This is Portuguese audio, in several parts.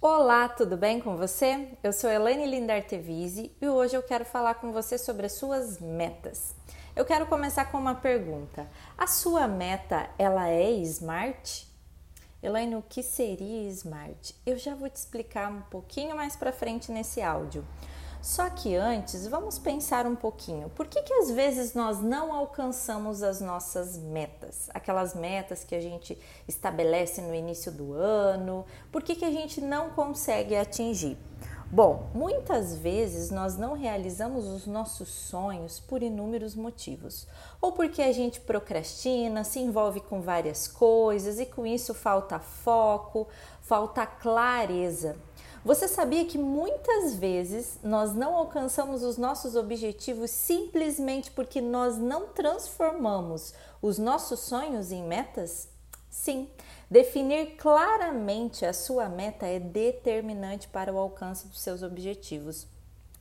Olá, tudo bem com você? Eu sou Elaine Lindartevise e hoje eu quero falar com você sobre as suas metas. Eu quero começar com uma pergunta. A sua meta, ela é smart? Elaine, o que seria smart? Eu já vou te explicar um pouquinho mais para frente nesse áudio. Só que antes, vamos pensar um pouquinho. Por que, que às vezes nós não alcançamos as nossas metas? Aquelas metas que a gente estabelece no início do ano? Por que, que a gente não consegue atingir? Bom, muitas vezes nós não realizamos os nossos sonhos por inúmeros motivos. Ou porque a gente procrastina, se envolve com várias coisas e com isso falta foco, falta clareza. Você sabia que muitas vezes nós não alcançamos os nossos objetivos simplesmente porque nós não transformamos os nossos sonhos em metas? Sim, definir claramente a sua meta é determinante para o alcance dos seus objetivos.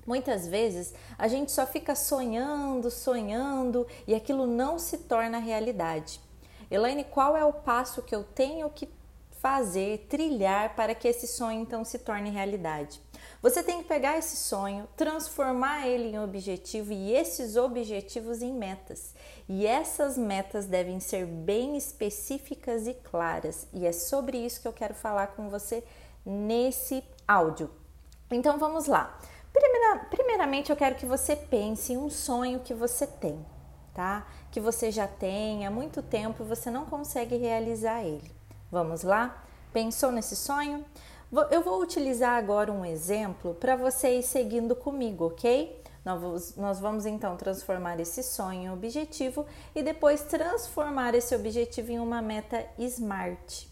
Muitas vezes a gente só fica sonhando, sonhando e aquilo não se torna realidade. Elaine, qual é o passo que eu tenho que fazer, trilhar para que esse sonho então se torne realidade. Você tem que pegar esse sonho, transformar ele em objetivo e esses objetivos em metas. E essas metas devem ser bem específicas e claras. E é sobre isso que eu quero falar com você nesse áudio. Então vamos lá. Primeira, primeiramente, eu quero que você pense em um sonho que você tem, tá? Que você já tem há muito tempo e você não consegue realizar ele. Vamos lá? Pensou nesse sonho? Eu vou utilizar agora um exemplo para você ir seguindo comigo, ok? Nós vamos então transformar esse sonho em objetivo e depois transformar esse objetivo em uma meta SMART.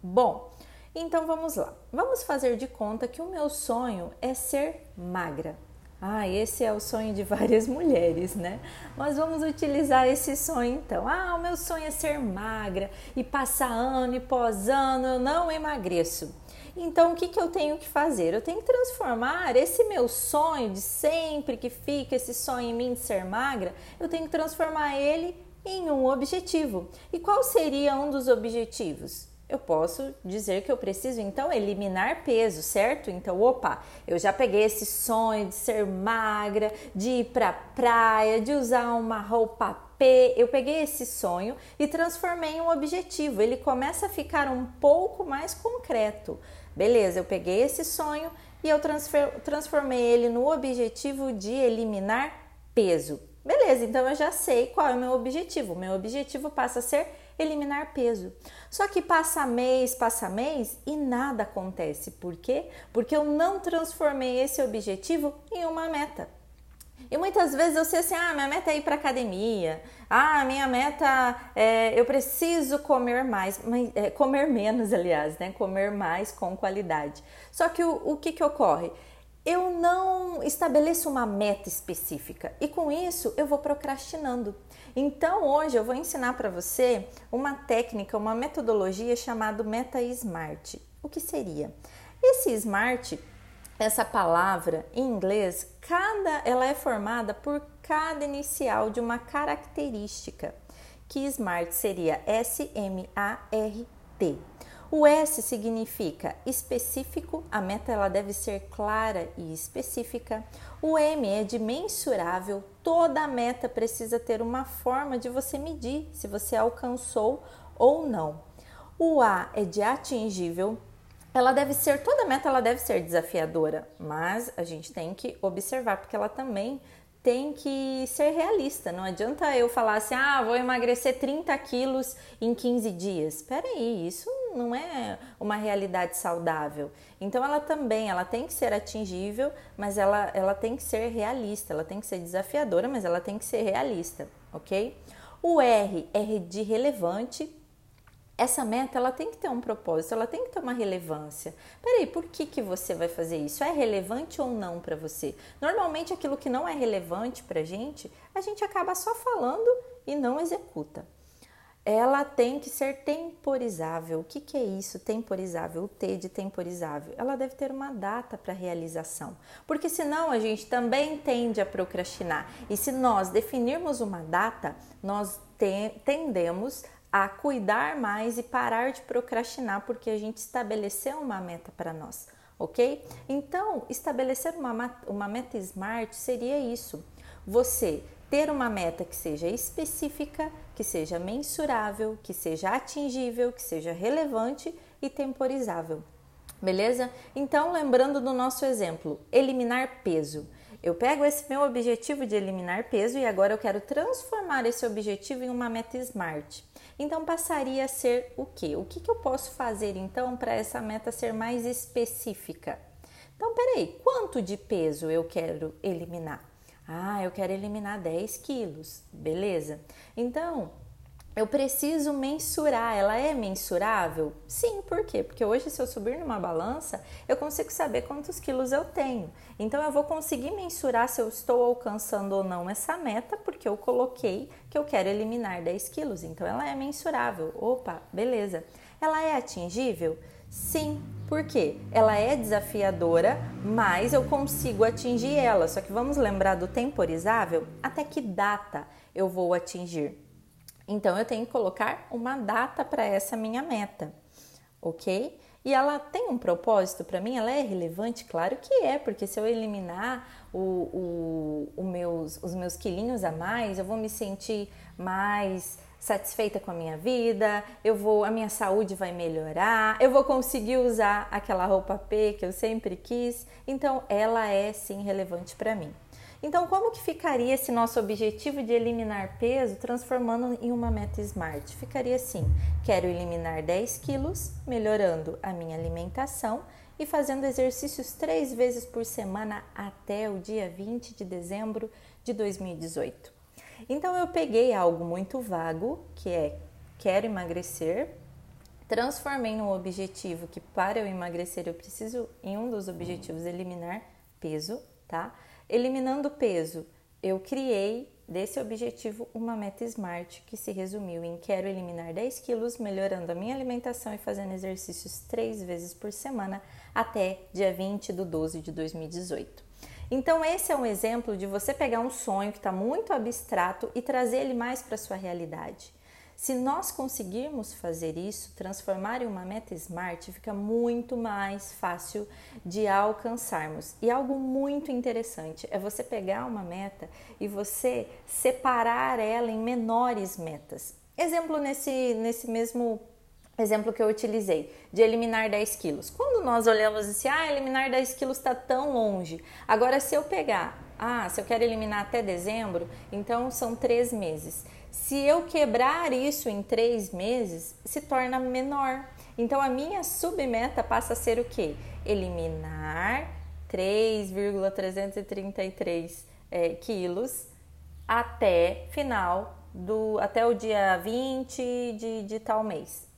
Bom, então vamos lá. Vamos fazer de conta que o meu sonho é ser magra. Ah, esse é o sonho de várias mulheres, né? Mas vamos utilizar esse sonho então. Ah, o meu sonho é ser magra e passar ano e pós ano eu não emagreço. Então, o que, que eu tenho que fazer? Eu tenho que transformar esse meu sonho de sempre que fica esse sonho em mim de ser magra, eu tenho que transformar ele em um objetivo. E qual seria um dos objetivos? Eu posso dizer que eu preciso então eliminar peso, certo? Então, opa, eu já peguei esse sonho de ser magra, de ir para praia, de usar uma roupa P. Eu peguei esse sonho e transformei em um objetivo. Ele começa a ficar um pouco mais concreto. Beleza, eu peguei esse sonho e eu transformei ele no objetivo de eliminar peso. Beleza, então eu já sei qual é o meu objetivo. O meu objetivo passa a ser eliminar peso. Só que passa mês, passa mês e nada acontece. Por quê? Porque eu não transformei esse objetivo em uma meta. E muitas vezes eu sei assim: ah, minha meta é ir para academia, ah, minha meta é eu preciso comer mais, é, comer menos, aliás, né? Comer mais com qualidade. Só que o, o que, que ocorre? Eu não estabeleço uma meta específica e com isso eu vou procrastinando. Então hoje eu vou ensinar para você uma técnica, uma metodologia chamada Meta Smart. O que seria? Esse Smart, essa palavra em inglês, cada ela é formada por cada inicial de uma característica, que Smart seria S M A R T. O S significa específico, a meta ela deve ser clara e específica. O M é de mensurável, toda meta precisa ter uma forma de você medir se você alcançou ou não. O A é de atingível, ela deve ser, toda meta ela deve ser desafiadora, mas a gente tem que observar porque ela também tem que ser realista. Não adianta eu falar assim, ah, vou emagrecer 30 quilos em 15 dias. Espera aí, isso não é uma realidade saudável. Então ela também, ela tem que ser atingível, mas ela, ela tem que ser realista. Ela tem que ser desafiadora, mas ela tem que ser realista, ok? O R é de relevante, essa meta ela tem que ter um propósito, ela tem que ter uma relevância. Peraí, por que, que você vai fazer isso? É relevante ou não para você? Normalmente aquilo que não é relevante para gente, a gente acaba só falando e não executa. Ela tem que ser temporizável. O que, que é isso? Temporizável, o T de temporizável. Ela deve ter uma data para realização, porque senão a gente também tende a procrastinar. E se nós definirmos uma data, nós tendemos a cuidar mais e parar de procrastinar porque a gente estabeleceu uma meta para nós, ok? Então, estabelecer uma, uma meta smart seria isso: você ter uma meta que seja específica, que seja mensurável, que seja atingível, que seja relevante e temporizável. Beleza? Então, lembrando do nosso exemplo, eliminar peso. Eu pego esse meu objetivo de eliminar peso e agora eu quero transformar esse objetivo em uma meta SMART. Então passaria a ser o quê? O que, que eu posso fazer então para essa meta ser mais específica? Então, peraí, quanto de peso eu quero eliminar? Ah, eu quero eliminar 10 quilos, beleza? Então, eu preciso mensurar. Ela é mensurável? Sim, por quê? Porque hoje, se eu subir numa balança, eu consigo saber quantos quilos eu tenho. Então, eu vou conseguir mensurar se eu estou alcançando ou não essa meta, porque eu coloquei que eu quero eliminar 10 quilos. Então, ela é mensurável. Opa, beleza. Ela é atingível? Sim, por quê? Ela é desafiadora, mas eu consigo atingir ela. Só que vamos lembrar do temporizável? Até que data eu vou atingir? Então eu tenho que colocar uma data para essa minha meta, ok? E ela tem um propósito para mim? Ela é relevante? Claro que é, porque se eu eliminar o, o, o meus, os meus quilinhos a mais, eu vou me sentir mais satisfeita com a minha vida, eu vou, a minha saúde vai melhorar, eu vou conseguir usar aquela roupa P que eu sempre quis. Então, ela é sim relevante para mim. Então, como que ficaria esse nosso objetivo de eliminar peso transformando em uma meta SMART? Ficaria assim: quero eliminar 10 quilos, melhorando a minha alimentação e fazendo exercícios três vezes por semana até o dia 20 de dezembro de 2018. Então, eu peguei algo muito vago, que é quero emagrecer, transformei num objetivo que para eu emagrecer eu preciso, em um dos objetivos, eliminar peso, tá? Eliminando peso, eu criei desse objetivo uma meta SMART que se resumiu em quero eliminar 10 quilos, melhorando a minha alimentação e fazendo exercícios três vezes por semana até dia 20 de 12 de 2018. Então, esse é um exemplo de você pegar um sonho que está muito abstrato e trazer ele mais para a sua realidade. Se nós conseguirmos fazer isso, transformar em uma meta smart, fica muito mais fácil de alcançarmos. E algo muito interessante é você pegar uma meta e você separar ela em menores metas. Exemplo nesse, nesse mesmo exemplo que eu utilizei, de eliminar 10 quilos. Quando nós olhamos assim, ah, eliminar 10 quilos está tão longe. Agora, se eu pegar, ah, se eu quero eliminar até dezembro, então são três meses. Se eu quebrar isso em três meses, se torna menor. Então a minha submeta passa a ser o que? Eliminar 3,333 é, quilos até final do até o dia 20 de, de tal mês.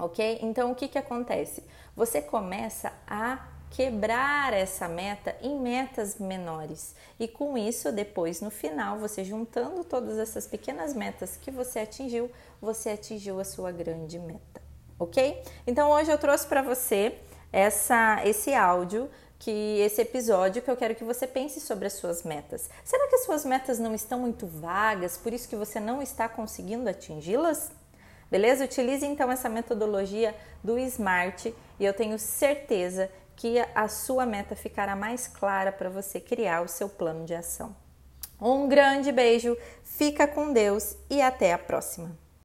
Ok? Então o que, que acontece? Você começa a quebrar essa meta em metas menores. E com isso, depois no final, você juntando todas essas pequenas metas que você atingiu, você atingiu a sua grande meta, ok? Então hoje eu trouxe para você essa, esse áudio que esse episódio que eu quero que você pense sobre as suas metas. Será que as suas metas não estão muito vagas, por isso que você não está conseguindo atingi-las? Beleza? Utilize então essa metodologia do SMART e eu tenho certeza que a sua meta ficará mais clara para você criar o seu plano de ação. Um grande beijo, fica com Deus e até a próxima!